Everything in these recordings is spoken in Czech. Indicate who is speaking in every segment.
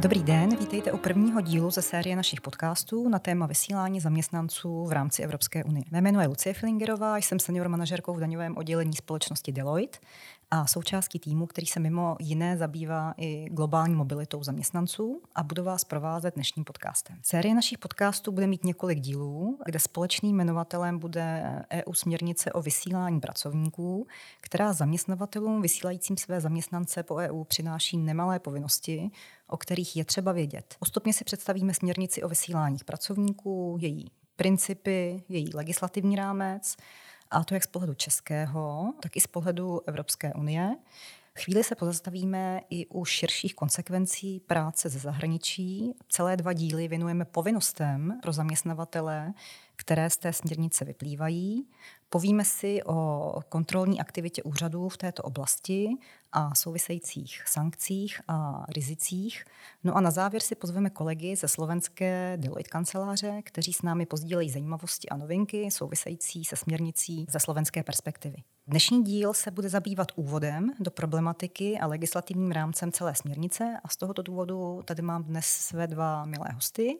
Speaker 1: Dobrý den, vítejte u prvního dílu ze série našich podcastů na téma vysílání zaměstnanců v rámci Evropské unie. Jméno je Lucie Flingerová, jsem senior manažerkou v daňovém oddělení společnosti Deloitte a součástí týmu, který se mimo jiné zabývá i globální mobilitou zaměstnanců a budu vás provázet dnešním podcastem. Série našich podcastů bude mít několik dílů, kde společným jmenovatelem bude EU směrnice o vysílání pracovníků, která zaměstnavatelům vysílajícím své zaměstnance po EU přináší nemalé povinnosti, o kterých je třeba vědět. Postupně si představíme směrnici o vysílání pracovníků, její principy, její legislativní rámec, a to jak z pohledu českého, tak i z pohledu Evropské unie. Chvíli se pozastavíme i u širších konsekvencí práce ze zahraničí. Celé dva díly věnujeme povinnostem pro zaměstnavatele, které z té směrnice vyplývají. Povíme si o kontrolní aktivitě úřadů v této oblasti a souvisejících sankcích a rizicích. No a na závěr si pozveme kolegy ze slovenské Deloitte kanceláře, kteří s námi pozdílejí zajímavosti a novinky související se směrnicí ze slovenské perspektivy. Dnešní díl se bude zabývat úvodem do problematiky a legislativním rámcem celé směrnice a z tohoto důvodu tady mám dnes své dva milé hosty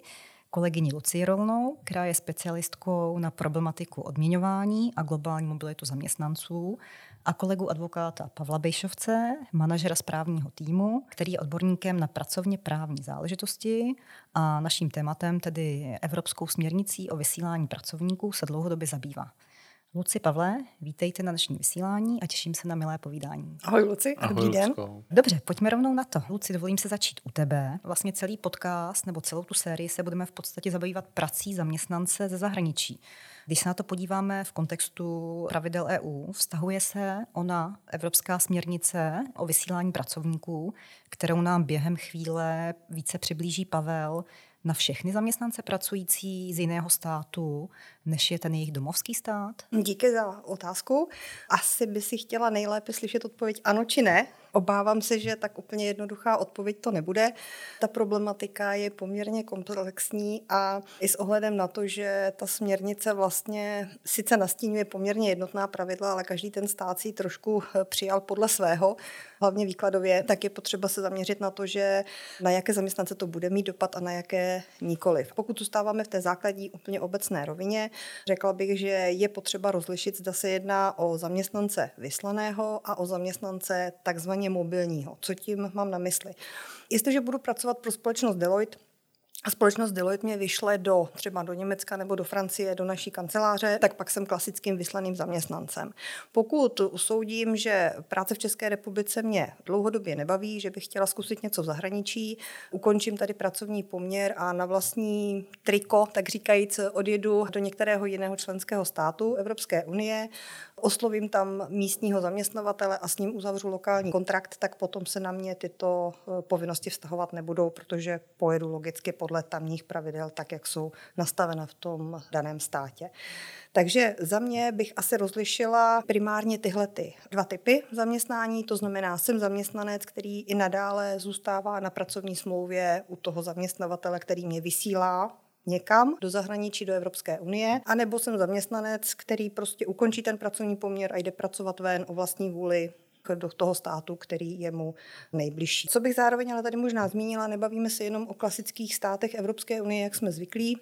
Speaker 1: kolegyni Lucii Rolnou, která je specialistkou na problematiku odměňování a globální mobilitu zaměstnanců a kolegu advokáta Pavla Bejšovce, manažera správního týmu, který je odborníkem na pracovně právní záležitosti a naším tématem, tedy Evropskou směrnicí o vysílání pracovníků, se dlouhodobě zabývá. Luci Pavle, vítejte na dnešní vysílání a těším se na milé povídání.
Speaker 2: Ahoj Luci,
Speaker 3: Ahoj,
Speaker 2: dobrý den.
Speaker 3: Lucko.
Speaker 1: Dobře, pojďme rovnou na to. Luci, dovolím se začít u tebe. Vlastně celý podcast nebo celou tu sérii se budeme v podstatě zabývat prací zaměstnance ze zahraničí. Když se na to podíváme v kontextu pravidel EU, vztahuje se ona Evropská směrnice o vysílání pracovníků, kterou nám během chvíle více přiblíží Pavel, na všechny zaměstnance pracující z jiného státu, než je ten jejich domovský stát?
Speaker 2: Díky za otázku. Asi by si chtěla nejlépe slyšet odpověď ano či ne. Obávám se, že tak úplně jednoduchá odpověď to nebude. Ta problematika je poměrně komplexní a i s ohledem na to, že ta směrnice vlastně sice nastínuje poměrně jednotná pravidla, ale každý ten stát si trošku přijal podle svého, hlavně výkladově, tak je potřeba se zaměřit na to, že na jaké zaměstnance to bude mít dopad a na jaké nikoliv. Pokud zůstáváme v té základní úplně obecné rovině, řekla bych, že je potřeba rozlišit, zda se jedná o zaměstnance vyslaného a o zaměstnance takzvaně takzvaně mobilního. Co tím mám na mysli? Jestliže budu pracovat pro společnost Deloitte, a společnost Deloitte mě vyšle do třeba do Německa nebo do Francie, do naší kanceláře, tak pak jsem klasickým vyslaným zaměstnancem. Pokud usoudím, že práce v České republice mě dlouhodobě nebaví, že bych chtěla zkusit něco v zahraničí, ukončím tady pracovní poměr a na vlastní triko, tak říkajíc, odjedu do některého jiného členského státu Evropské unie, oslovím tam místního zaměstnavatele a s ním uzavřu lokální kontrakt, tak potom se na mě tyto eh, povinnosti vztahovat nebudou, protože pojedu logicky podle tamních pravidel, tak jak jsou nastavena v tom daném státě. Takže za mě bych asi rozlišila primárně tyhle ty dva typy zaměstnání, to znamená, jsem zaměstnanec, který i nadále zůstává na pracovní smlouvě u toho zaměstnavatele, který mě vysílá někam do zahraničí, do Evropské unie, anebo jsem zaměstnanec, který prostě ukončí ten pracovní poměr a jde pracovat ven o vlastní vůli do toho státu, který je mu nejbližší. Co bych zároveň ale tady možná zmínila, nebavíme se jenom o klasických státech Evropské unie, jak jsme zvyklí,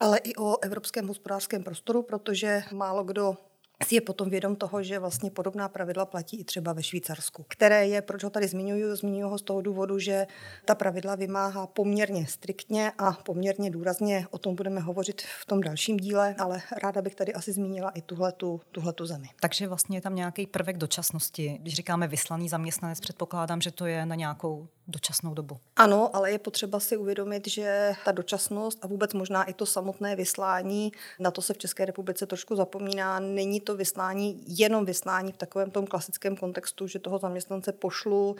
Speaker 2: ale i o evropském hospodářském prostoru, protože málo kdo si je potom vědom toho, že vlastně podobná pravidla platí i třeba ve Švýcarsku, které je, proč ho tady zmiňuji, zmiňuji ho z toho důvodu, že ta pravidla vymáhá poměrně striktně a poměrně důrazně, o tom budeme hovořit v tom dalším díle, ale ráda bych tady asi zmínila i tuhletu, tuhletu zemi.
Speaker 1: Takže vlastně je tam nějaký prvek dočasnosti. Když říkáme vyslaný zaměstnanec, předpokládám, že to je na nějakou dočasnou dobu.
Speaker 2: Ano, ale je potřeba si uvědomit, že ta dočasnost a vůbec možná i to samotné vyslání, na to se v České republice trošku zapomíná, není to vyslání jenom vyslání v takovém tom klasickém kontextu, že toho zaměstnance pošlu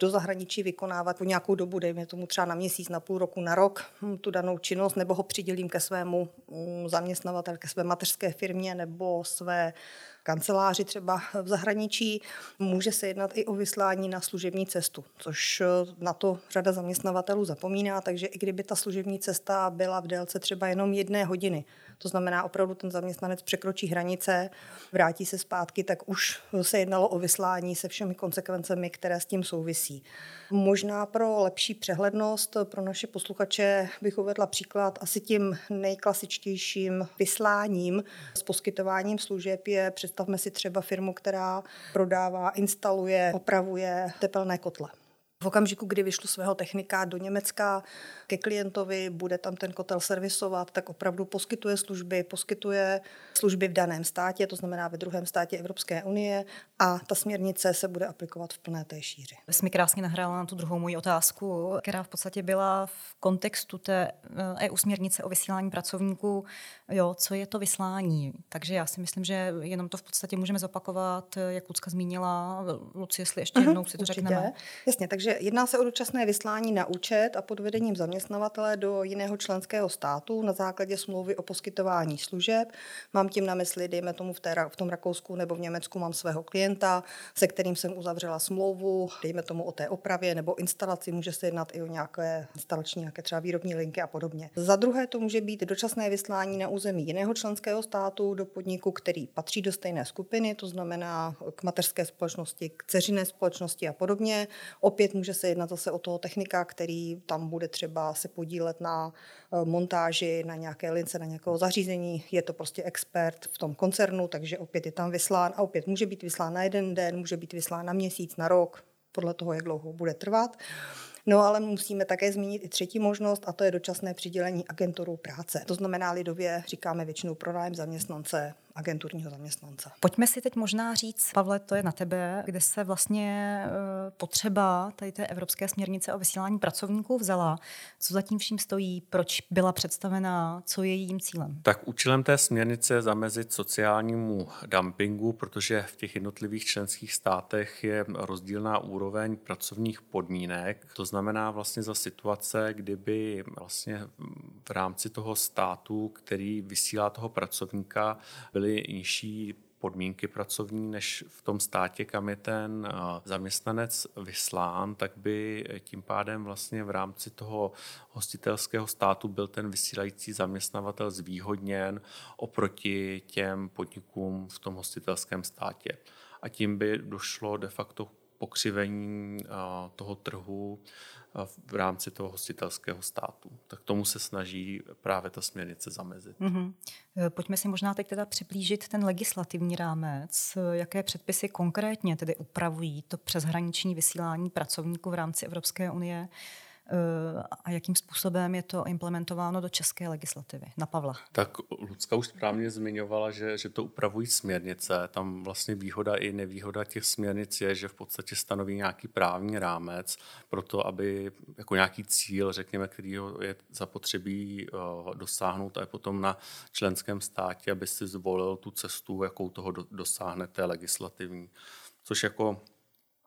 Speaker 2: do zahraničí vykonávat po nějakou dobu, dejme tomu třeba na měsíc, na půl roku, na rok hm, tu danou činnost, nebo ho přidělím ke svému hm, zaměstnavateli, ke své mateřské firmě nebo své kanceláři třeba v zahraničí. Může se jednat i o vyslání na služební cestu, což na to řada zaměstnavatelů zapomíná, takže i kdyby ta služební cesta byla v délce třeba jenom jedné hodiny, to znamená opravdu ten zaměstnanec překročí hranice, vrátí se zpátky, tak už se jednalo o vyslání se všemi konsekvencemi, které s tím souvisí. Možná pro lepší přehlednost pro naše posluchače bych uvedla příklad asi tím nejklasičtějším vysláním s poskytováním služeb je, představme si třeba firmu, která prodává, instaluje, opravuje tepelné kotle. V okamžiku, kdy vyšlu svého technika do Německa ke klientovi, bude tam ten kotel servisovat, tak opravdu poskytuje služby, poskytuje služby v daném státě, to znamená ve druhém státě Evropské unie a ta směrnice se bude aplikovat v plné té šíři.
Speaker 1: Jsi mi krásně nahrála na tu druhou moji otázku, která v podstatě byla v kontextu té EU eh, směrnice o vysílání pracovníků, jo, co je to vyslání. Takže já si myslím, že jenom to v podstatě můžeme zopakovat, jak Lucka zmínila. Luci, jestli ještě mhm, jednou si to Určitě. řekneme.
Speaker 2: Jasně, takže jedná se o dočasné vyslání na účet a pod vedením zaměstnavatele do jiného členského státu na základě smlouvy o poskytování služeb. Mám tím na mysli, dejme tomu v, té, v tom Rakousku nebo v Německu mám svého klienta, se kterým jsem uzavřela smlouvu, dejme tomu o té opravě nebo instalaci, může se jednat i o nějaké instalační, nějaké třeba výrobní linky a podobně. Za druhé to může být dočasné vyslání na území jiného členského státu do podniku, který patří do stejné skupiny, to znamená k mateřské společnosti, k ceřiné společnosti a podobně. Opět může se jednat zase o toho technika, který tam bude třeba se podílet na eh, montáži, na nějaké lince, na nějakého zařízení. Je to prostě expert v tom koncernu, takže opět je tam vyslán a opět může být vyslán na jeden den, může být vyslán na měsíc, na rok, podle toho, jak dlouho bude trvat. No ale musíme také zmínit i třetí možnost a to je dočasné přidělení agenturou práce. To znamená lidově, říkáme většinou pronájem zaměstnance agenturního zaměstnance.
Speaker 1: Pojďme si teď možná říct, Pavle, to je na tebe, kde se vlastně eh, potřeba tady té evropské směrnice o vysílání pracovníků vzala. Co zatím vším stojí, proč byla představená, co je jejím cílem?
Speaker 3: Tak účelem té směrnice je zamezit sociálnímu dumpingu, protože v těch jednotlivých členských státech je rozdílná úroveň pracovních podmínek. To znamená vlastně za situace, kdyby vlastně v rámci toho státu, který vysílá toho pracovníka, byly byly nižší podmínky pracovní než v tom státě, kam je ten eh, zaměstnanec vyslán, tak by tím pádem vlastně v rámci toho hostitelského státu byl ten vysílající zaměstnavatel zvýhodněn oproti těm podnikům v tom hostitelském státě. A tím by došlo de facto pokřivení eh, toho trhu v rámci toho hostitelského státu. Tak tomu se snaží právě ta směrnice zamezit. Mm-hmm.
Speaker 1: Pojďme si možná teď teda přiblížit ten legislativní rámec. Jaké předpisy konkrétně tedy upravují to přeshraniční vysílání pracovníků v rámci Evropské unie? Eh, a jakým způsobem je to implementováno do české legislativy. Na Pavla.
Speaker 3: Tak Lucka už správně zmiňovala, že, že to upravují směrnice. Tam vlastně výhoda i nevýhoda těch směrnic je, že v podstatě stanoví nějaký právní rámec pro to, aby jako nějaký cíl, řekněme, který je zapotřebí uh, dosáhnout a je potom na členském státě, aby si zvolil tu cestu, jakou toho do, dosáhnete legislativní. Což jako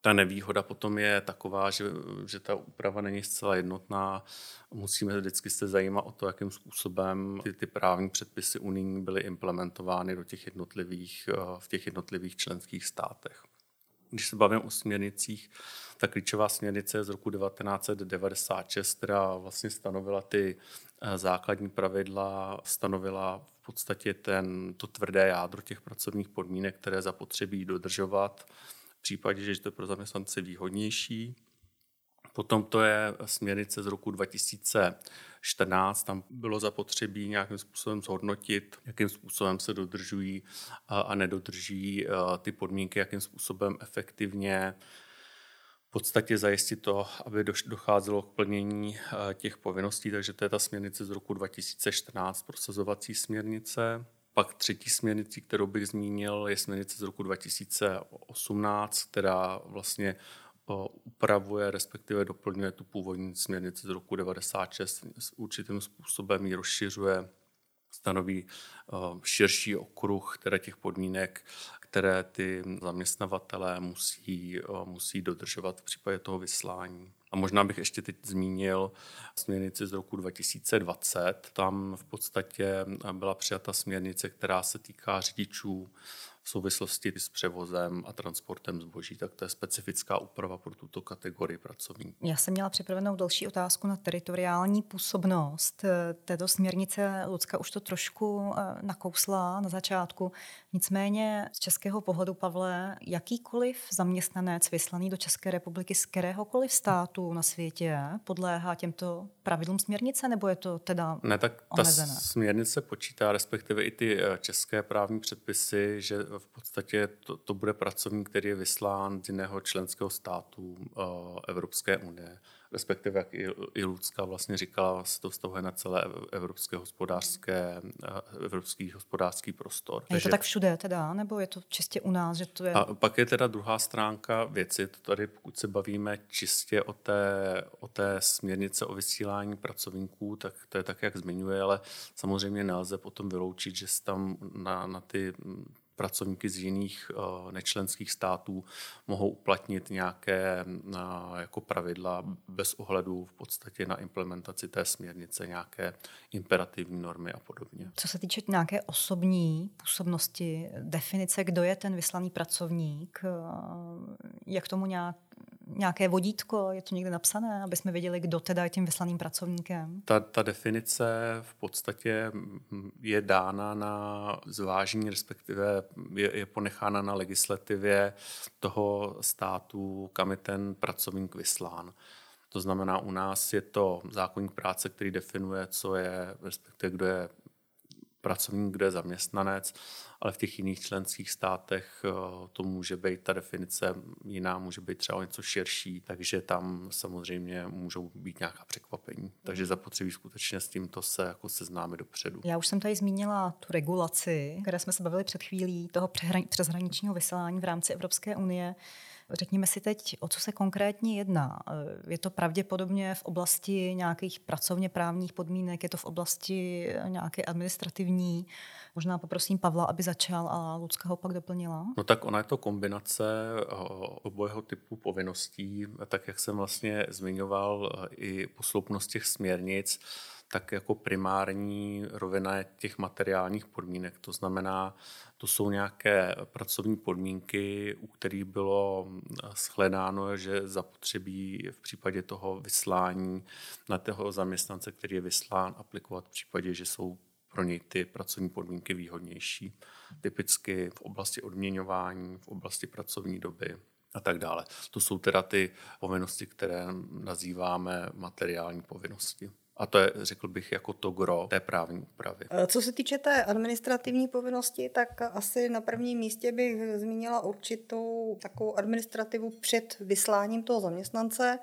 Speaker 3: ta nevýhoda potom je taková, že, že ta úprava není zcela jednotná. Musíme vždycky se zajímat o to, jakým způsobem ty, ty právní předpisy unijní byly implementovány do těch jednotlivých, eh, v těch jednotlivých členských státech. Když se bavím o směrnicích, ta klíčová směrnice je z roku 1996, která vlastně stanovila ty eh, základní pravidla, stanovila v podstatě ten, to tvrdé jádro těch pracovních podmínek, které zapotřebí dodržovat v případě, že je to pro zaměstnance výhodnější. Potom to je směrnice z roku 2014, tam bylo zapotřebí nějakým způsobem zhodnotit, jakým způsobem se dodržují a nedodrží ty podmínky, jakým způsobem efektivně v podstatě zajistit to, aby docházelo k plnění těch povinností, takže to je ta směrnice z roku 2014, prosazovací směrnice. Pak třetí směrnicí, kterou bych zmínil, je směrnice z roku 2018, která vlastně upravuje, respektive doplňuje tu původní směrnici z roku 96 s určitým způsobem ji rozšiřuje, stanoví širší okruh teda těch podmínek, které ty zaměstnavatelé musí, musí dodržovat v případě toho vyslání. A možná bych ještě teď zmínil směrnici z roku 2020. Tam v podstatě byla přijata směrnice, která se týká řidičů souvislosti s převozem a transportem zboží, tak to je specifická úprava pro tuto kategorii pracovníků.
Speaker 1: Já jsem měla připravenou další otázku na teritoriální působnost eh, této směrnice. Lucka už to trošku eh, nakousla na začátku. Nicméně z českého pohledu, Pavle, jakýkoliv zaměstnanec vyslaný do České republiky z kteréhokoliv státu na světě podléhá těmto pravidlům směrnice, nebo je to teda
Speaker 3: Ne, tak ta
Speaker 1: omezené?
Speaker 3: směrnice počítá, respektive i ty eh, české právní předpisy, že v podstatě to, to bude pracovník, který je vyslán z jiného členského státu uh, Evropské unie respektive jak i, i Lucka vlastně říkala, se to vztahuje na celé evropské hospodářské, eh, evropský hospodářský prostor.
Speaker 1: A je to tak všude teda, nebo je to čistě u nás, že to je...
Speaker 3: A pak je teda druhá stránka věci, to tady pokud se bavíme čistě o té, o té směrnice o vysílání pracovníků, tak to je tak, jak zmiňuje, ale samozřejmě nelze potom vyloučit, že se tam na, na ty pracovníky z jiných uh, nečlenských států mohou uplatnit nějaké uh, jako pravidla bez ohledu v podstatě na implementaci té směrnice, nějaké imperativní normy a podobně.
Speaker 1: Co se týče nějaké osobní působnosti, definice, kdo je ten vyslaný pracovník, eh, jak tomu nějak nějaké vodítko, je to někde napsané, aby jsme věděli, kdo teda je tím vyslaným pracovníkem?
Speaker 3: Ta, ta definice v podstatě je dána na zvážení, respektive je, je ponechána na legislativě toho státu, kam je ten pracovník vyslán. To znamená, u nás je to zákonník práce, který definuje, co je, respektive kdo je pracovník, kdo je zaměstnanec, ale v těch jiných členských státech eh, to může být, ta definice jiná, může být třeba něco širší, takže tam samozřejmě můžou být nějaká překvapení. Takže zapotřebí skutečně s tímto se jako seznámit dopředu.
Speaker 1: Já už jsem tady zmínila tu regulaci, které jsme se bavili před chvílí, toho přeshraničního vysílání v rámci Evropské unie. Řekněme si teď, o co se konkrétně jedná. Je to pravděpodobně v oblasti nějakých pracovně právních podmínek, je to v oblasti nějaké administrativní. Možná poprosím Pavla, aby začal a Lucka ho pak doplnila.
Speaker 3: No tak ona je to kombinace obojeho typu povinností, tak jak jsem vlastně zmiňoval i posloupnost těch směrnic, tak jako primární rovina je těch materiálních podmínek. To znamená, to jsou nějaké pracovní podmínky, u kterých bylo shledáno, že zapotřebí v případě toho vyslání na toho zaměstnance, který je vyslán, aplikovat v případě, že jsou pro něj ty pracovní podmínky výhodnější. Typicky v oblasti odměňování, v oblasti pracovní doby a tak dále. To jsou teda ty povinnosti, které nazýváme materiální povinnosti. A to je, řekl bych, jako to gro té právní úpravy.
Speaker 2: Eh, co se týče té administrativní povinnosti, tak asi na prvním místě bych zmínila určitou takovou administrativu před vysláním toho zaměstnance.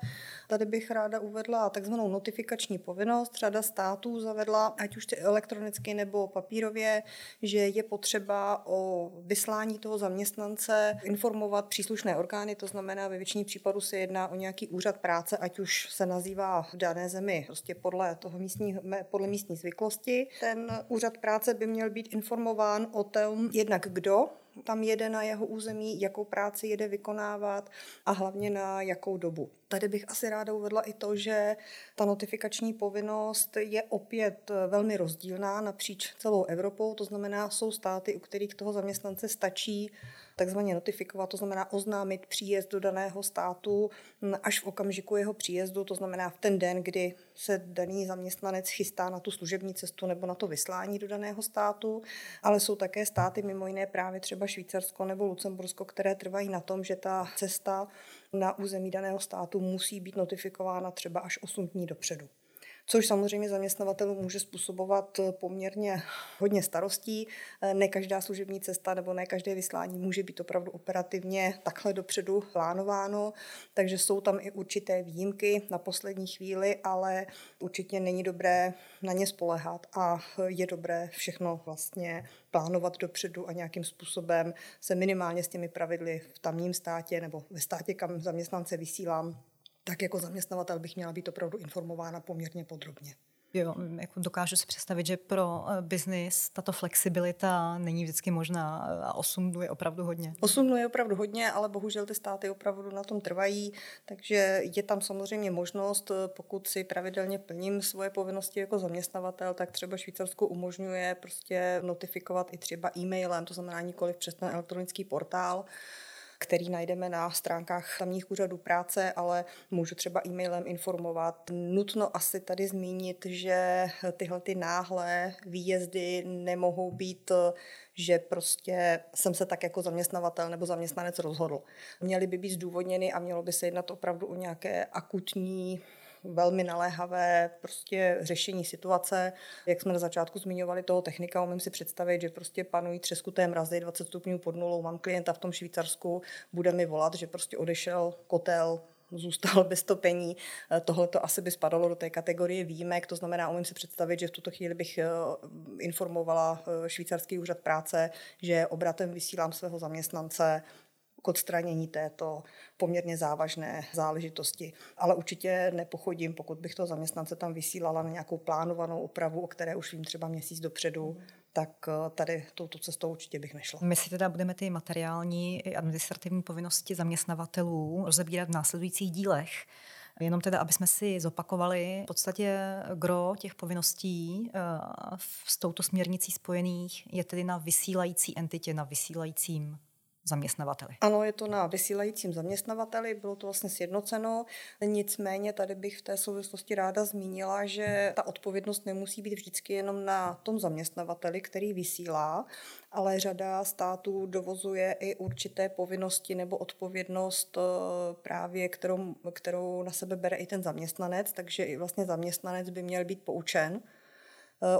Speaker 2: Tady bych ráda uvedla takzvanou notifikační povinnost. Řada států zavedla, ať už elektronicky nebo papírově, že je potřeba o vyslání toho zaměstnance informovat příslušné orgány, to znamená ve většině případů se jedná o nějaký úřad práce, ať už se nazývá v dané zemi prostě podle toho místní, podle místní zvyklosti. Ten úřad práce by měl být informován o tom, jednak kdo tam jede na jeho území, jakou práci jede vykonávat a hlavně na jakou dobu. Tady bych asi ráda uvedla i to, že ta notifikační povinnost je opět velmi rozdílná napříč celou Evropou, to znamená, jsou státy, u kterých toho zaměstnance stačí takzvaně notifikovat, to znamená oznámit příjezd do daného státu až v okamžiku jeho příjezdu, to znamená v ten den, kdy se daný zaměstnanec chystá na tu služební cestu nebo na to vyslání do daného státu, ale jsou také státy, mimo jiné právě třeba Švýcarsko nebo Lucembursko, které trvají na tom, že ta cesta na území daného státu musí být notifikována třeba až 8 dní dopředu což samozřejmě zaměstnavatelům může způsobovat poměrně hodně starostí. Ne každá služební cesta nebo ne každé vyslání může být opravdu operativně takhle dopředu plánováno, takže jsou tam i určité výjimky na poslední chvíli, ale určitě není dobré na ně spolehat a je dobré všechno vlastně plánovat dopředu a nějakým způsobem se minimálně s těmi pravidly v tamním státě nebo ve státě, kam zaměstnance vysílám, tak jako zaměstnavatel bych měla být opravdu informována poměrně podrobně.
Speaker 1: Jo, jako dokážu si představit, že pro eh, biznis tato flexibilita není vždycky možná a 8 dnů je opravdu hodně.
Speaker 2: 8 dnů je opravdu hodně, ale bohužel ty státy opravdu na tom trvají, takže je tam samozřejmě možnost, eh, pokud si pravidelně plním svoje povinnosti jako zaměstnavatel, tak třeba Švýcarsko umožňuje prostě notifikovat i třeba e-mailem, to znamená nikoli přes ten elektronický portál, který najdeme na stránkách tamních úřadů práce, ale můžu třeba e-mailem informovat. Nutno asi tady zmínit, že tyhle ty náhle výjezdy nemohou být že prostě jsem se tak jako zaměstnavatel nebo zaměstnanec rozhodl. Měly by být zdůvodněny a mělo by se jednat opravdu o nějaké akutní velmi naléhavé prostě řešení situace. Jak jsme na začátku zmiňovali toho technika, umím si představit, že prostě panují třeskuté mrazy 20 stupňů pod nulou, mám klienta v tom Švýcarsku, bude mi volat, že prostě odešel kotel, zůstal bez topení. Tohle to asi by spadalo do té kategorie výjimek, to znamená, umím si představit, že v tuto chvíli bych eh, informovala eh, švýcarský úřad práce, že obratem vysílám svého zaměstnance k odstranění této poměrně závažné záležitosti. Ale určitě nepochodím, pokud bych to zaměstnance tam vysílala na nějakou plánovanou opravu, o které už vím třeba měsíc dopředu, tak eh, tady touto cestou určitě bych nešla.
Speaker 1: My si teda budeme ty materiální i administrativní povinnosti zaměstnavatelů rozebírat v následujících dílech. Jenom teda, aby jsme si zopakovali v podstatě gro těch povinností eh, s touto směrnicí spojených je tedy na vysílající entitě, na vysílajícím zaměstnavateli.
Speaker 2: Ano, je to na vysílajícím zaměstnavateli, bylo to vlastně sjednoceno. Nicméně tady bych v té souvislosti ráda zmínila, že ta odpovědnost nemusí být vždycky jenom na tom zaměstnavateli, který vysílá, ale řada států dovozuje i určité povinnosti nebo odpovědnost eh, právě, kterou, kterou na sebe bere i ten zaměstnanec, takže i vlastně zaměstnanec by měl být poučen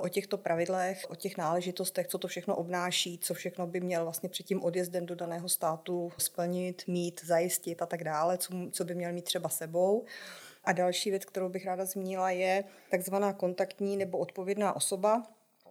Speaker 2: o těchto pravidlech, o těch náležitostech, co to všechno obnáší, co všechno by měl vlastně před tím odjezdem do daného státu splnit, mít, zajistit a tak dále, co, co by měl mít třeba sebou. A další věc, kterou bych ráda zmínila, je takzvaná kontaktní nebo odpovědná osoba,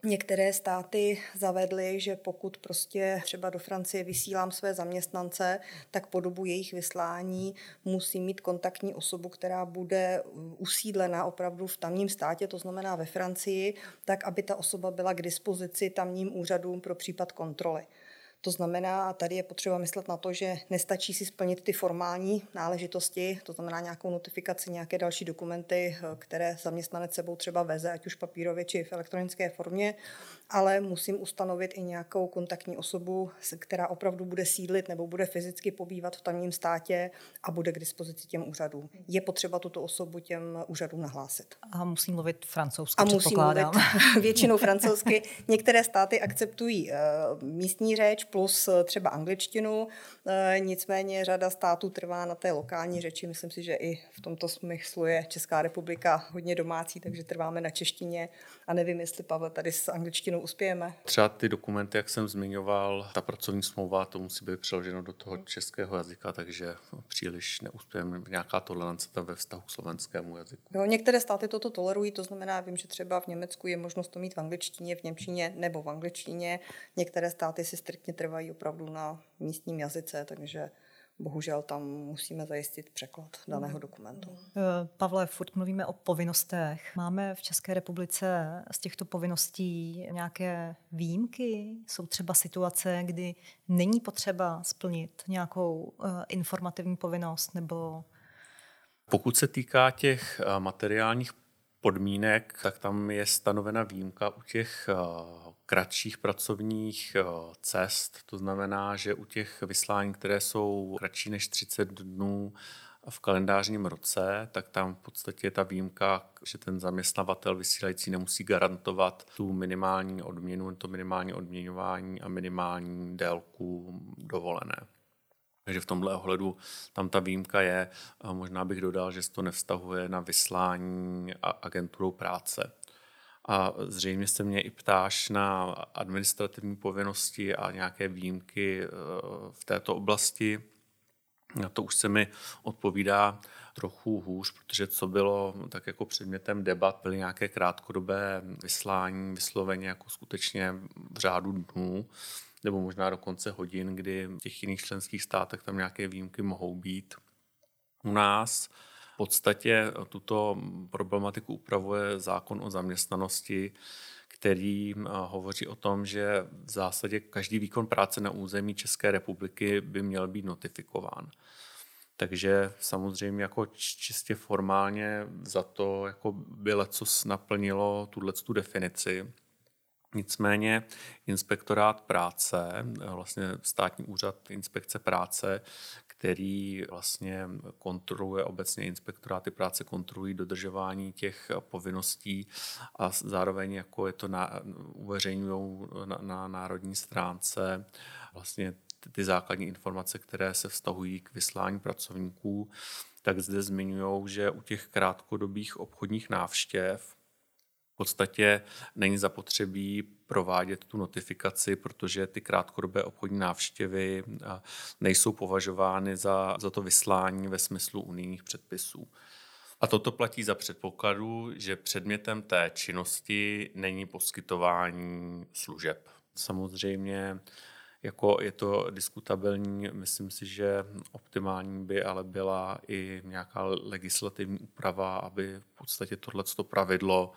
Speaker 2: Některé státy zavedly, že pokud prostě třeba do Francie vysílám své zaměstnance, tak po dobu jejich vyslání musí mít kontaktní osobu, která bude usídlena opravdu v tamním státě, to znamená ve Francii, tak aby ta osoba byla k dispozici tamním úřadům pro případ kontroly. To znamená, tady je potřeba myslet na to, že nestačí si splnit ty formální náležitosti, to znamená nějakou notifikaci, nějaké další dokumenty, které zaměstnanec sebou třeba veze, ať už papírově či v elektronické formě, ale musím ustanovit i nějakou kontaktní osobu, která opravdu bude sídlit nebo bude fyzicky pobývat v tamním státě a bude k dispozici těm úřadům. Je potřeba tuto osobu těm úřadům nahlásit.
Speaker 1: A musí mluvit francouzsky,
Speaker 2: A musí mluvit většinou francouzsky. Některé státy akceptují uh, místní řeč plus uh, třeba angličtinu, uh, nicméně řada států trvá na té lokální řeči. Myslím si, že i v tomto smyslu je Česká republika hodně domácí, takže trváme na češtině a nevím, jestli Pavel tady s angličtinou většinou uspějeme.
Speaker 3: Třeba ty dokumenty, jak jsem zmiňoval, ta pracovní smlouva, to musí být přeloženo do toho českého jazyka, takže příliš neuspějeme. Nějaká tolerance tam ve vztahu k slovenskému jazyku.
Speaker 2: Jo, některé státy toto tolerují, to znamená, vím, že třeba v Německu je možnost to mít v angličtině, v němčině nebo v angličtině. Některé státy si striktně trvají opravdu na místním jazyce, takže bohužel tam musíme zajistit překlad daného hmm. dokumentu.
Speaker 1: Eh, Pavle, furt mluvíme o povinnostech. Máme v České republice z těchto povinností nějaké výjimky? Jsou třeba situace, kdy není potřeba splnit nějakou eh, informativní povinnost nebo
Speaker 3: pokud se týká těch eh, materiálních podmínek, tak tam je stanovena výjimka u těch kratších pracovních eh, cest. To znamená, že u těch vyslání, které jsou kratší než 30 dnů v kalendářním roce, tak tam v podstatě je ta výjimka, že ten zaměstnavatel vysílající nemusí garantovat tu minimální odměnu, to minimální odměňování a minimální délku dovolené. Takže v tomhle ohledu tam ta výjimka je. Možná bych dodal, že se to nevztahuje na vyslání agenturou práce. A zřejmě se mě i ptáš na administrativní povinnosti a nějaké výjimky eh, v této oblasti. Na to už se mi odpovídá trochu hůř, protože co bylo tak jako předmětem debat, byly nějaké krátkodobé vyslání, vysloveně jako skutečně v řádu dnů, nebo možná dokonce hodin, kdy v těch jiných členských státech tam nějaké výjimky mohou být. U nás podstatě tuto problematiku upravuje zákon o zaměstnanosti, který eh, hovoří o tom, že v zásadě každý výkon práce na území České republiky by měl být notifikován. Takže samozřejmě jako čistě formálně za to jako by lecos naplnilo tuhle tu definici. Nicméně inspektorát práce, vlastně státní úřad inspekce práce, který vlastně kontroluje obecně inspektoráty práce, kontrolují dodržování těch povinností a zároveň jako je to na, uveřejňují na, na národní stránce vlastně ty základní informace, které se vztahují k vyslání pracovníků, tak zde zmiňují, že u těch krátkodobých obchodních návštěv v podstatě není zapotřebí provádět tu notifikaci, protože ty krátkodobé obchodní návštěvy nejsou považovány za, za to vyslání ve smyslu unijních předpisů. A toto platí za předpokladu, že předmětem té činnosti není poskytování služeb. Samozřejmě jako je to diskutabilní, myslím si, že optimální by ale byla i nějaká legislativní úprava, aby v podstatě tohleto pravidlo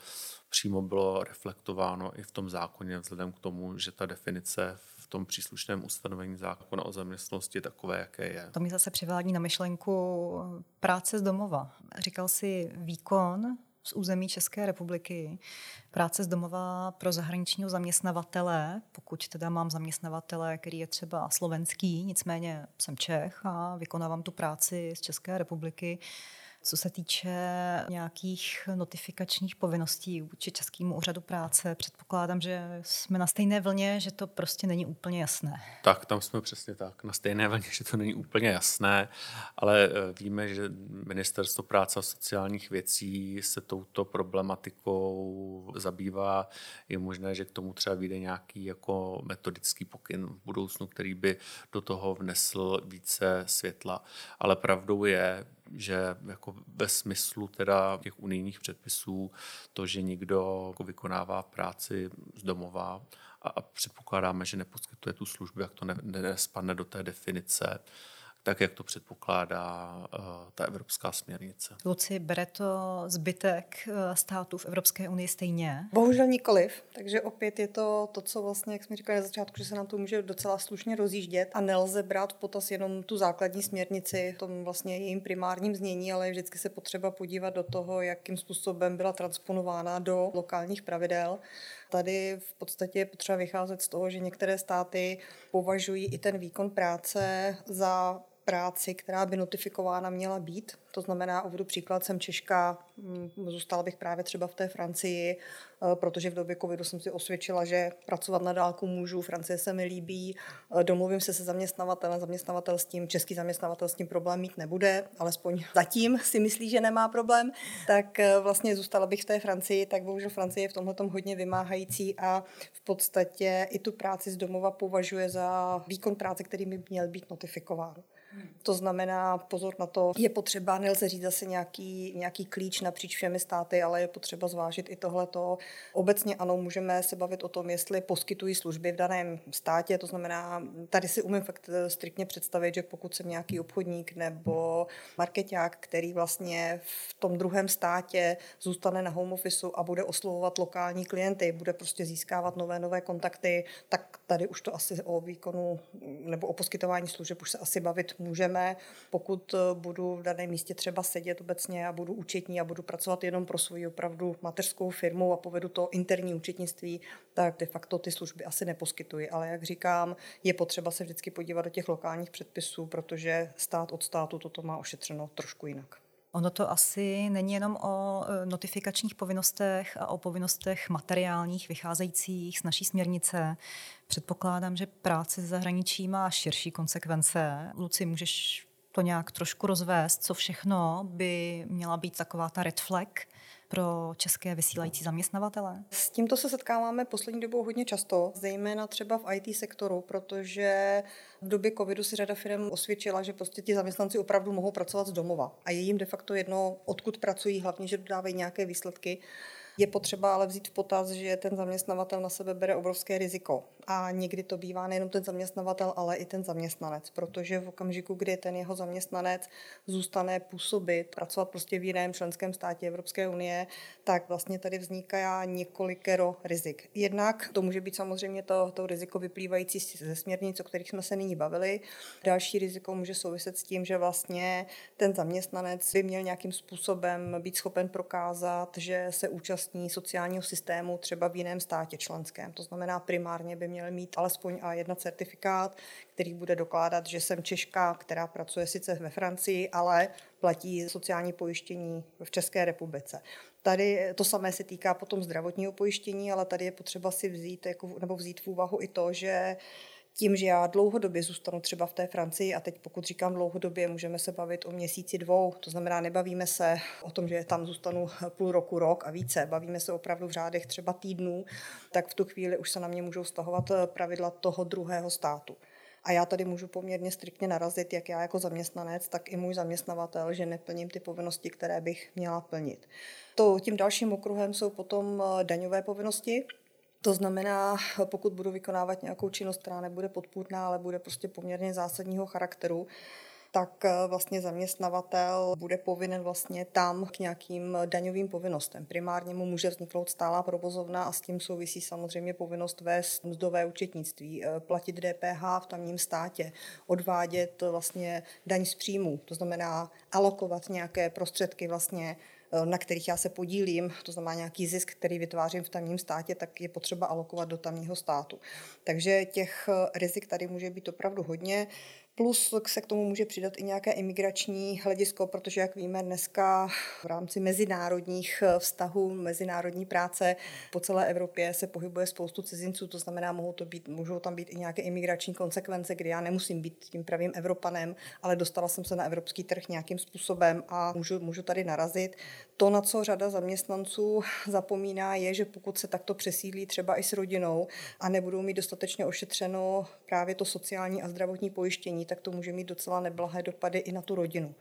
Speaker 3: přímo bylo reflektováno i v tom zákoně, vzhledem k tomu, že ta definice v tom příslušném ustanovení zákona o zaměstnosti je takové, jaké je.
Speaker 1: To mi zase přivádí na myšlenku práce z domova. Říkal si výkon z území České republiky. Práce z domova pro zahraničního zaměstnavatele, pokud teda mám zaměstnavatele, který je třeba slovenský, nicméně jsem Čech a vykonávám tu práci z České republiky, co se týče nějakých notifikačních povinností vůči Českému úřadu práce, předpokládám, že jsme na stejné vlně, že to prostě není úplně jasné.
Speaker 3: Tak, tam jsme přesně tak, na stejné vlně, že to není úplně jasné, ale eh, víme, že Ministerstvo práce a sociálních věcí se touto problematikou zabývá. Je možné, že k tomu třeba vyjde nějaký jako metodický pokyn v budoucnu, který by do toho vnesl více světla. Ale pravdou je, že jako ve smyslu teda těch unijních předpisů to, že někdo jako vykonává práci z domova a, a předpokládáme, že neposkytuje tu službu, jak to ne, nespadne do té definice, tak jak to předpokládá uh, ta evropská směrnice.
Speaker 1: Luci, bere to zbytek uh, států v Evropské unii stejně?
Speaker 2: Bohužel nikoliv, takže opět je to to, co vlastně, jak jsme říkali na začátku, že se nám to může docela slušně rozjíždět a nelze brát v potaz jenom tu základní směrnici v tom vlastně jejím primárním znění, ale vždycky se potřeba podívat do toho, jakým způsobem byla transponována do lokálních pravidel. Tady v podstatě je potřeba vycházet z toho, že některé státy považují i ten výkon práce za práci, která by notifikována měla být. To znamená, uvedu příklad, jsem Češka, mm, zůstala bych právě třeba v té Francii, eh, protože v době covidu jsem si osvědčila, že pracovat na dálku můžu, Francie se mi líbí, eh, domluvím se se zaměstnavatelem, zaměstnavatel s tím, český zaměstnavatel s tím problém mít nebude, alespoň zatím si myslí, že nemá problém, tak eh, vlastně zůstala bych v té Francii, tak bohužel Francie je v tomhle hodně vymáhající a v podstatě i tu práci z domova považuje za výkon práce, který by měl být notifikován. To znamená, pozor na to, je potřeba, nelze říct zase nějaký, nějaký klíč napříč všemi státy, ale je potřeba zvážit i tohleto. Obecně ano, můžeme se bavit o tom, jestli poskytují služby v daném státě, to znamená, tady si umím fakt eh, striktně představit, že pokud jsem nějaký obchodník nebo marketák, který vlastně v tom druhém státě zůstane na home office a bude oslovovat lokální klienty, bude prostě získávat nové, nové kontakty, tak tady už to asi o výkonu nebo o poskytování služeb už se asi bavit můžeme, pokud eh, budu v daném místě třeba sedět obecně a budu účetní a budu pracovat jenom pro svoji opravdu mateřskou firmu a povedu to interní účetnictví, tak de facto ty služby asi neposkytuji. Ale jak říkám, je potřeba se vždycky podívat do těch lokálních předpisů, protože stát od státu toto má ošetřeno trošku jinak.
Speaker 1: Ono to asi není jenom o e, notifikačních povinnostech a o povinnostech materiálních vycházejících z naší směrnice. Předpokládám, že práce z zahraničí má širší konsekvence. Luci, můžeš to nějak trošku rozvést, co všechno by měla být taková ta red flag pro české vysílající zaměstnavatele?
Speaker 2: S tímto se setkáváme poslední dobou hodně často, zejména třeba v IT sektoru, protože v době covidu si řada firm osvědčila, že prostě ti zaměstnanci opravdu mohou pracovat z domova a je jim de facto jedno, odkud pracují, hlavně, že dodávají nějaké výsledky Je potřeba ale vzít v potaz, že ten zaměstnavatel na sebe bere obrovské riziko. A někdy to bývá nejenom ten zaměstnavatel, ale i ten zaměstnanec, protože v okamžiku, kdy ten jeho zaměstnanec zůstane působit, pracovat prostě v jiném členském státě Evropské unie, tak vlastně tady vzniká několikero rizik. Jednak to může být samozřejmě to, to riziko vyplývající ze směrnic, o kterých jsme se nyní bavili. Další riziko může souviset s tím, že vlastně ten zaměstnanec by měl nějakým způsobem být schopen prokázat, že se účastní sociálního systému třeba v jiném státě členském. To znamená, primárně by měl mít alespoň A1 certifikát, který bude dokládat, že jsem Češka, která pracuje sice ve Francii, ale platí sociální pojištění v České republice. Tady to samé se týká potom zdravotního pojištění, ale tady je potřeba si vzít, jako, nebo vzít v úvahu i to, že tím, že já dlouhodobě zůstanu třeba v té Francii, a teď pokud říkám dlouhodobě, můžeme se bavit o měsíci dvou, to znamená, nebavíme se o tom, že tam zůstanu půl roku, rok a více, bavíme se opravdu v řádech třeba týdnů, tak v tu chvíli už se na mě můžou stahovat pravidla toho druhého státu. A já tady můžu poměrně striktně narazit, jak já jako zaměstnanec, tak i můj zaměstnavatel, že neplním ty povinnosti, které bych měla plnit. To, tím dalším okruhem jsou potom daňové povinnosti, to znamená, pokud budu vykonávat nějakou činnost, která nebude podpůrná, ale bude prostě poměrně zásadního charakteru, tak eh, vlastně zaměstnavatel bude povinen vlastně tam k nějakým daňovým povinnostem. Primárně mu může vzniknout stálá provozovna a s tím souvisí samozřejmě povinnost vést mzdové účetnictví, eh, platit DPH v tamním státě, odvádět vlastně daň z příjmu, to znamená alokovat nějaké prostředky vlastně Eh, na kterých já se podílím, to znamená nějaký zisk, který vytvářím v tamním státě, tak je potřeba alokovat do tamního státu. Takže těch eh, rizik tady může být opravdu hodně. Plus se k tomu může přidat i nějaké imigrační hledisko, protože, jak víme, dneska v rámci mezinárodních eh, vztahů, mezinárodní práce po celé Evropě se pohybuje spoustu cizinců, to znamená, mohou, to být, můžou tam být i nějaké imigrační konsekvence, kdy já nemusím být tím pravým Evropanem, ale dostala jsem se na evropský trh nějakým způsobem a můžu, můžu tady narazit. To, na co řada zaměstnanců zapomíná, je, že pokud se takto přesídlí třeba i s rodinou a nebudou mít dostatečně ošetřeno právě to sociální a zdravotní pojištění, tak to může mít docela neblahé dopady i na tu rodinu.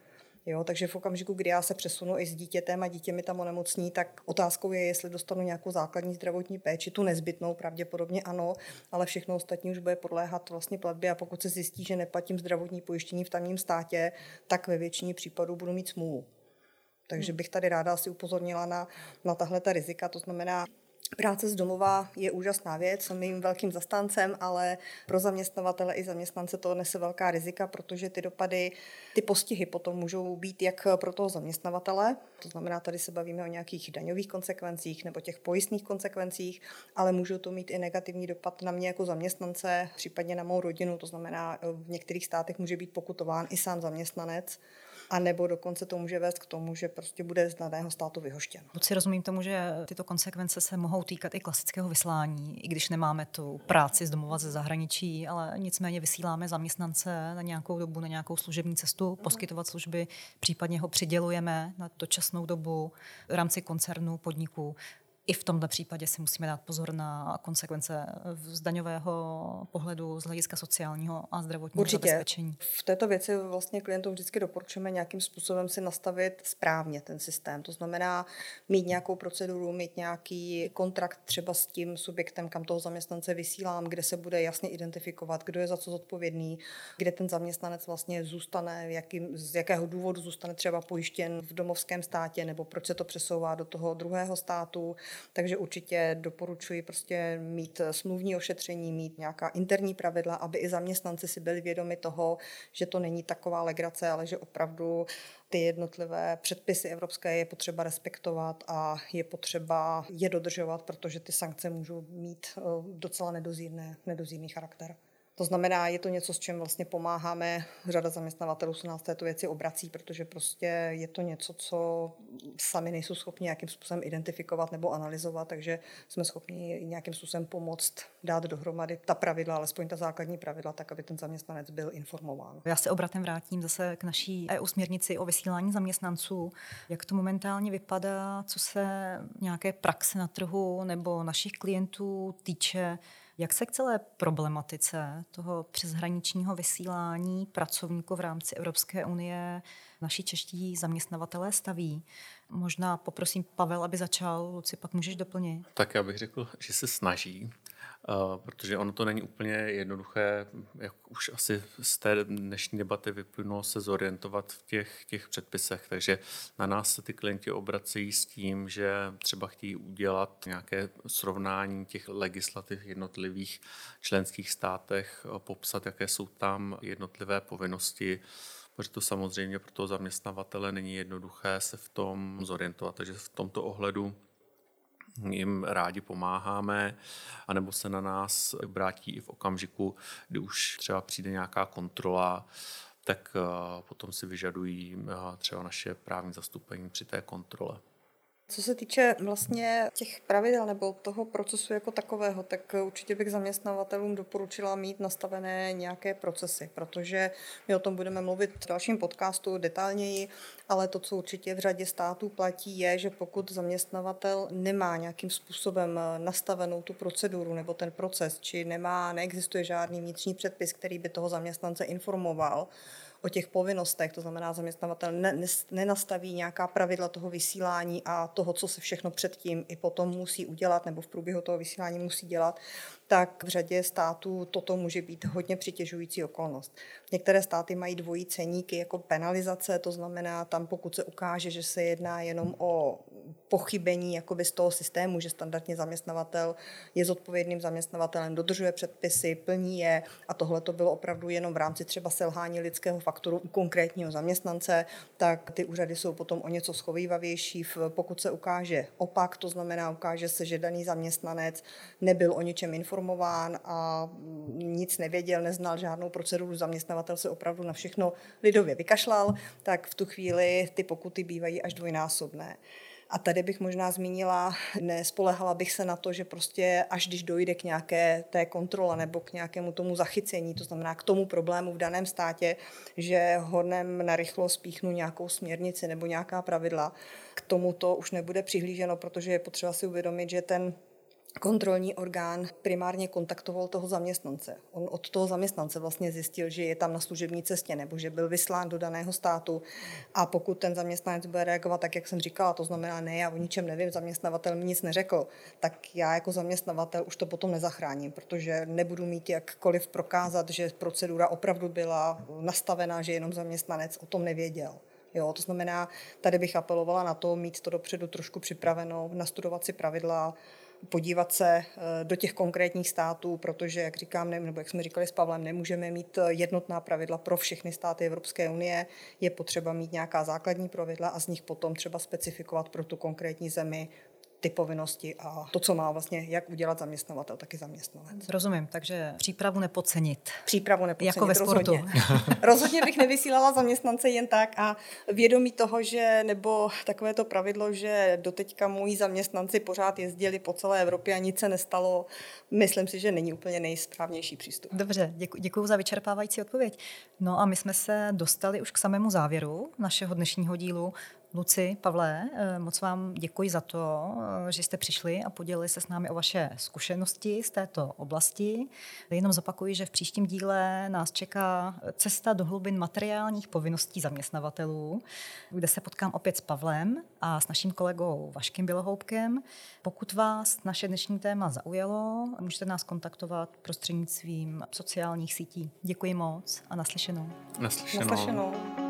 Speaker 2: Jo, takže v okamžiku, kdy já se přesunu i s dítětem a dítě mi tam onemocní, tak otázkou je, jestli dostanu nějakou základní zdravotní péči, tu nezbytnou, pravděpodobně ano, ale všechno ostatní už bude podléhat vlastně platbě a pokud se zjistí, že neplatím zdravotní pojištění v tamním státě, tak ve většině případů budu mít smůlu. Takže bych tady ráda asi upozornila na, na tahle ta rizika, to znamená, Práce z domova je úžasná věc, jsem mým velkým zastáncem, ale pro zaměstnavatele i zaměstnance to nese velká rizika, protože ty dopady, ty postihy potom můžou být jak pro toho zaměstnavatele, to znamená, tady se bavíme o nějakých daňových konsekvencích nebo těch pojistných konsekvencích, ale můžou to mít i negativní dopad na mě jako zaměstnance, případně na mou rodinu, to znamená, v některých státech může být pokutován i sám zaměstnanec, a nebo dokonce to může vést k tomu, že prostě bude z daného státu vyhoštěn.
Speaker 1: Buď si rozumím tomu, že tyto konsekvence se mohou týkat i klasického vyslání, i když nemáme tu práci z domova ze zahraničí, ale nicméně vysíláme zaměstnance na nějakou dobu, na nějakou služební cestu, poskytovat služby, případně ho přidělujeme na dočasnou dobu v rámci koncernu, podniku i v tomto případě si musíme dát pozor na konsekvence z daňového pohledu, z hlediska sociálního a zdravotního
Speaker 2: Určitě.
Speaker 1: zabezpečení.
Speaker 2: V této věci vlastně klientům vždycky doporučujeme nějakým způsobem si nastavit správně ten systém. To znamená mít nějakou proceduru, mít nějaký kontrakt třeba s tím subjektem, kam toho zaměstnance vysílám, kde se bude jasně identifikovat, kdo je za co zodpovědný, kde ten zaměstnanec vlastně zůstane, jakým, z jakého důvodu zůstane třeba pojištěn v domovském státě, nebo proč se to přesouvá do toho druhého státu takže určitě doporučuji prostě mít smluvní ošetření, mít nějaká interní pravidla, aby i zaměstnanci si byli vědomi toho, že to není taková legrace, ale že opravdu ty jednotlivé předpisy evropské je potřeba respektovat a je potřeba je dodržovat, protože ty sankce můžou mít eh, docela nedozírné, nedozírný charakter. To znamená, je to něco, s čím vlastně pomáháme. Řada zaměstnavatelů se nás této věci obrací, protože prostě je to něco, co sami nejsou schopni nějakým způsobem identifikovat nebo analyzovat, takže jsme schopni nějakým způsobem pomoct dát dohromady ta pravidla, alespoň ta základní pravidla, tak aby ten zaměstnanec byl informován.
Speaker 1: Já se obratem vrátím zase k naší EU směrnici o vysílání zaměstnanců. Jak to momentálně vypadá, co se nějaké praxe na trhu nebo našich klientů týče? Jak se k celé problematice toho přeshraničního vysílání pracovníků v rámci Evropské unie naši čeští zaměstnavatelé staví? Možná poprosím Pavel, aby začal. Luci, pak můžeš doplnit.
Speaker 3: Tak já bych řekl, že se snaží. Uh, protože ono to není úplně jednoduché, jak už asi z té dnešní debaty vyplynulo se zorientovat v těch, těch předpisech. Takže na nás se ty klienti obracejí s tím, že třeba chtějí udělat nějaké srovnání těch legislativ jednotlivých členských státech, popsat, jaké jsou tam jednotlivé povinnosti, protože to samozřejmě pro toho zaměstnavatele není jednoduché se v tom zorientovat. Takže v tomto ohledu jim rádi pomáháme, anebo se na nás obrátí i v okamžiku, kdy už třeba přijde nějaká kontrola, tak eh, potom si vyžadují eh, třeba naše právní zastupení při té kontrole.
Speaker 2: Co se týče vlastně těch pravidel nebo toho procesu jako takového, tak určitě bych zaměstnavatelům doporučila mít nastavené nějaké procesy, protože my o tom budeme mluvit v dalším podcastu detailněji, ale to, co určitě v řadě států platí, je, že pokud zaměstnavatel nemá nějakým způsobem nastavenou tu proceduru nebo ten proces, či nemá, neexistuje žádný vnitřní předpis, který by toho zaměstnance informoval, o těch povinnostech, to znamená, zaměstnavatel ne, ne, nenastaví nějaká pravidla toho vysílání a toho, co se všechno předtím i potom musí udělat nebo v průběhu toho vysílání musí dělat, tak v řadě států toto může být hodně přitěžující okolnost. Některé státy mají dvojí ceníky jako penalizace, to znamená tam, pokud se ukáže, že se jedná jenom o pochybení jakoby z toho systému, že standardně zaměstnavatel je zodpovědným zaměstnavatelem, dodržuje předpisy, plní je a tohle to bylo opravdu jenom v rámci třeba selhání lidského faktoru u konkrétního zaměstnance, tak ty úřady jsou potom o něco schovývavější, pokud se ukáže opak, to znamená ukáže se, že daný zaměstnanec nebyl o něčem informován a nic nevěděl, neznal žádnou proceduru, zaměstnavatel se opravdu na všechno lidově vykašlal, tak v tu chvíli ty pokuty bývají až dvojnásobné. A tady bych možná zmínila, nespolehala bych se na to, že prostě až když dojde k nějaké té kontrole nebo k nějakému tomu zachycení, to znamená k tomu problému v daném státě, že hodnem na rychlo spíchnu nějakou směrnici nebo nějaká pravidla, k tomu to už nebude přihlíženo, protože je potřeba si uvědomit, že ten kontrolní orgán primárně kontaktoval toho zaměstnance. On od toho zaměstnance vlastně zjistil, že je tam na služební cestě nebo že byl vyslán do daného státu a pokud ten zaměstnanec bude reagovat tak, jak jsem říkala, to znamená ne, já o ničem nevím, zaměstnavatel mi nic neřekl, tak já jako zaměstnavatel už to potom nezachráním, protože nebudu mít jakkoliv prokázat, že procedura opravdu byla nastavená, že jenom zaměstnanec o tom nevěděl. Jo, to znamená, tady bych apelovala na to, mít to dopředu trošku připraveno, nastudovat si pravidla, podívat se eh, do těch konkrétních států, protože, jak říkám, nebo jak jsme říkali s Pavlem, nemůžeme mít eh, jednotná pravidla pro všechny státy Evropské unie. Je potřeba mít nějaká základní pravidla a z nich potom třeba specifikovat pro tu konkrétní zemi ty povinnosti a to, co má vlastně, jak udělat zaměstnavatel, taky zaměstnanec.
Speaker 1: Rozumím, takže přípravu nepodcenit.
Speaker 2: Přípravu nepodcenit,
Speaker 1: Jako ve sportu.
Speaker 2: Rozhodně. rozhodně bych nevysílala zaměstnance jen tak a vědomí toho, že, nebo takové to pravidlo, že doteďka moji zaměstnanci pořád jezdili po celé Evropě a nic se nestalo, myslím si, že není úplně nejsprávnější přístup.
Speaker 1: Dobře, děku, děkuji za vyčerpávající odpověď. No a my jsme se dostali už k samému závěru našeho dnešního dílu. Luci, Pavle, eh, moc vám děkuji za to, eh, že jste přišli a podělili se s námi o vaše zkušenosti z této oblasti. Jenom zopakuji, že v příštím díle nás čeká cesta do hlubin materiálních povinností zaměstnavatelů, kde se potkám opět s Pavlem a s naším kolegou Vaškem Bělohoubkem. Pokud vás naše dnešní téma zaujalo, můžete nás kontaktovat prostřednictvím sociálních sítí. Děkuji moc a naslyšenou.
Speaker 3: Naslyšenou.
Speaker 2: naslyšenou.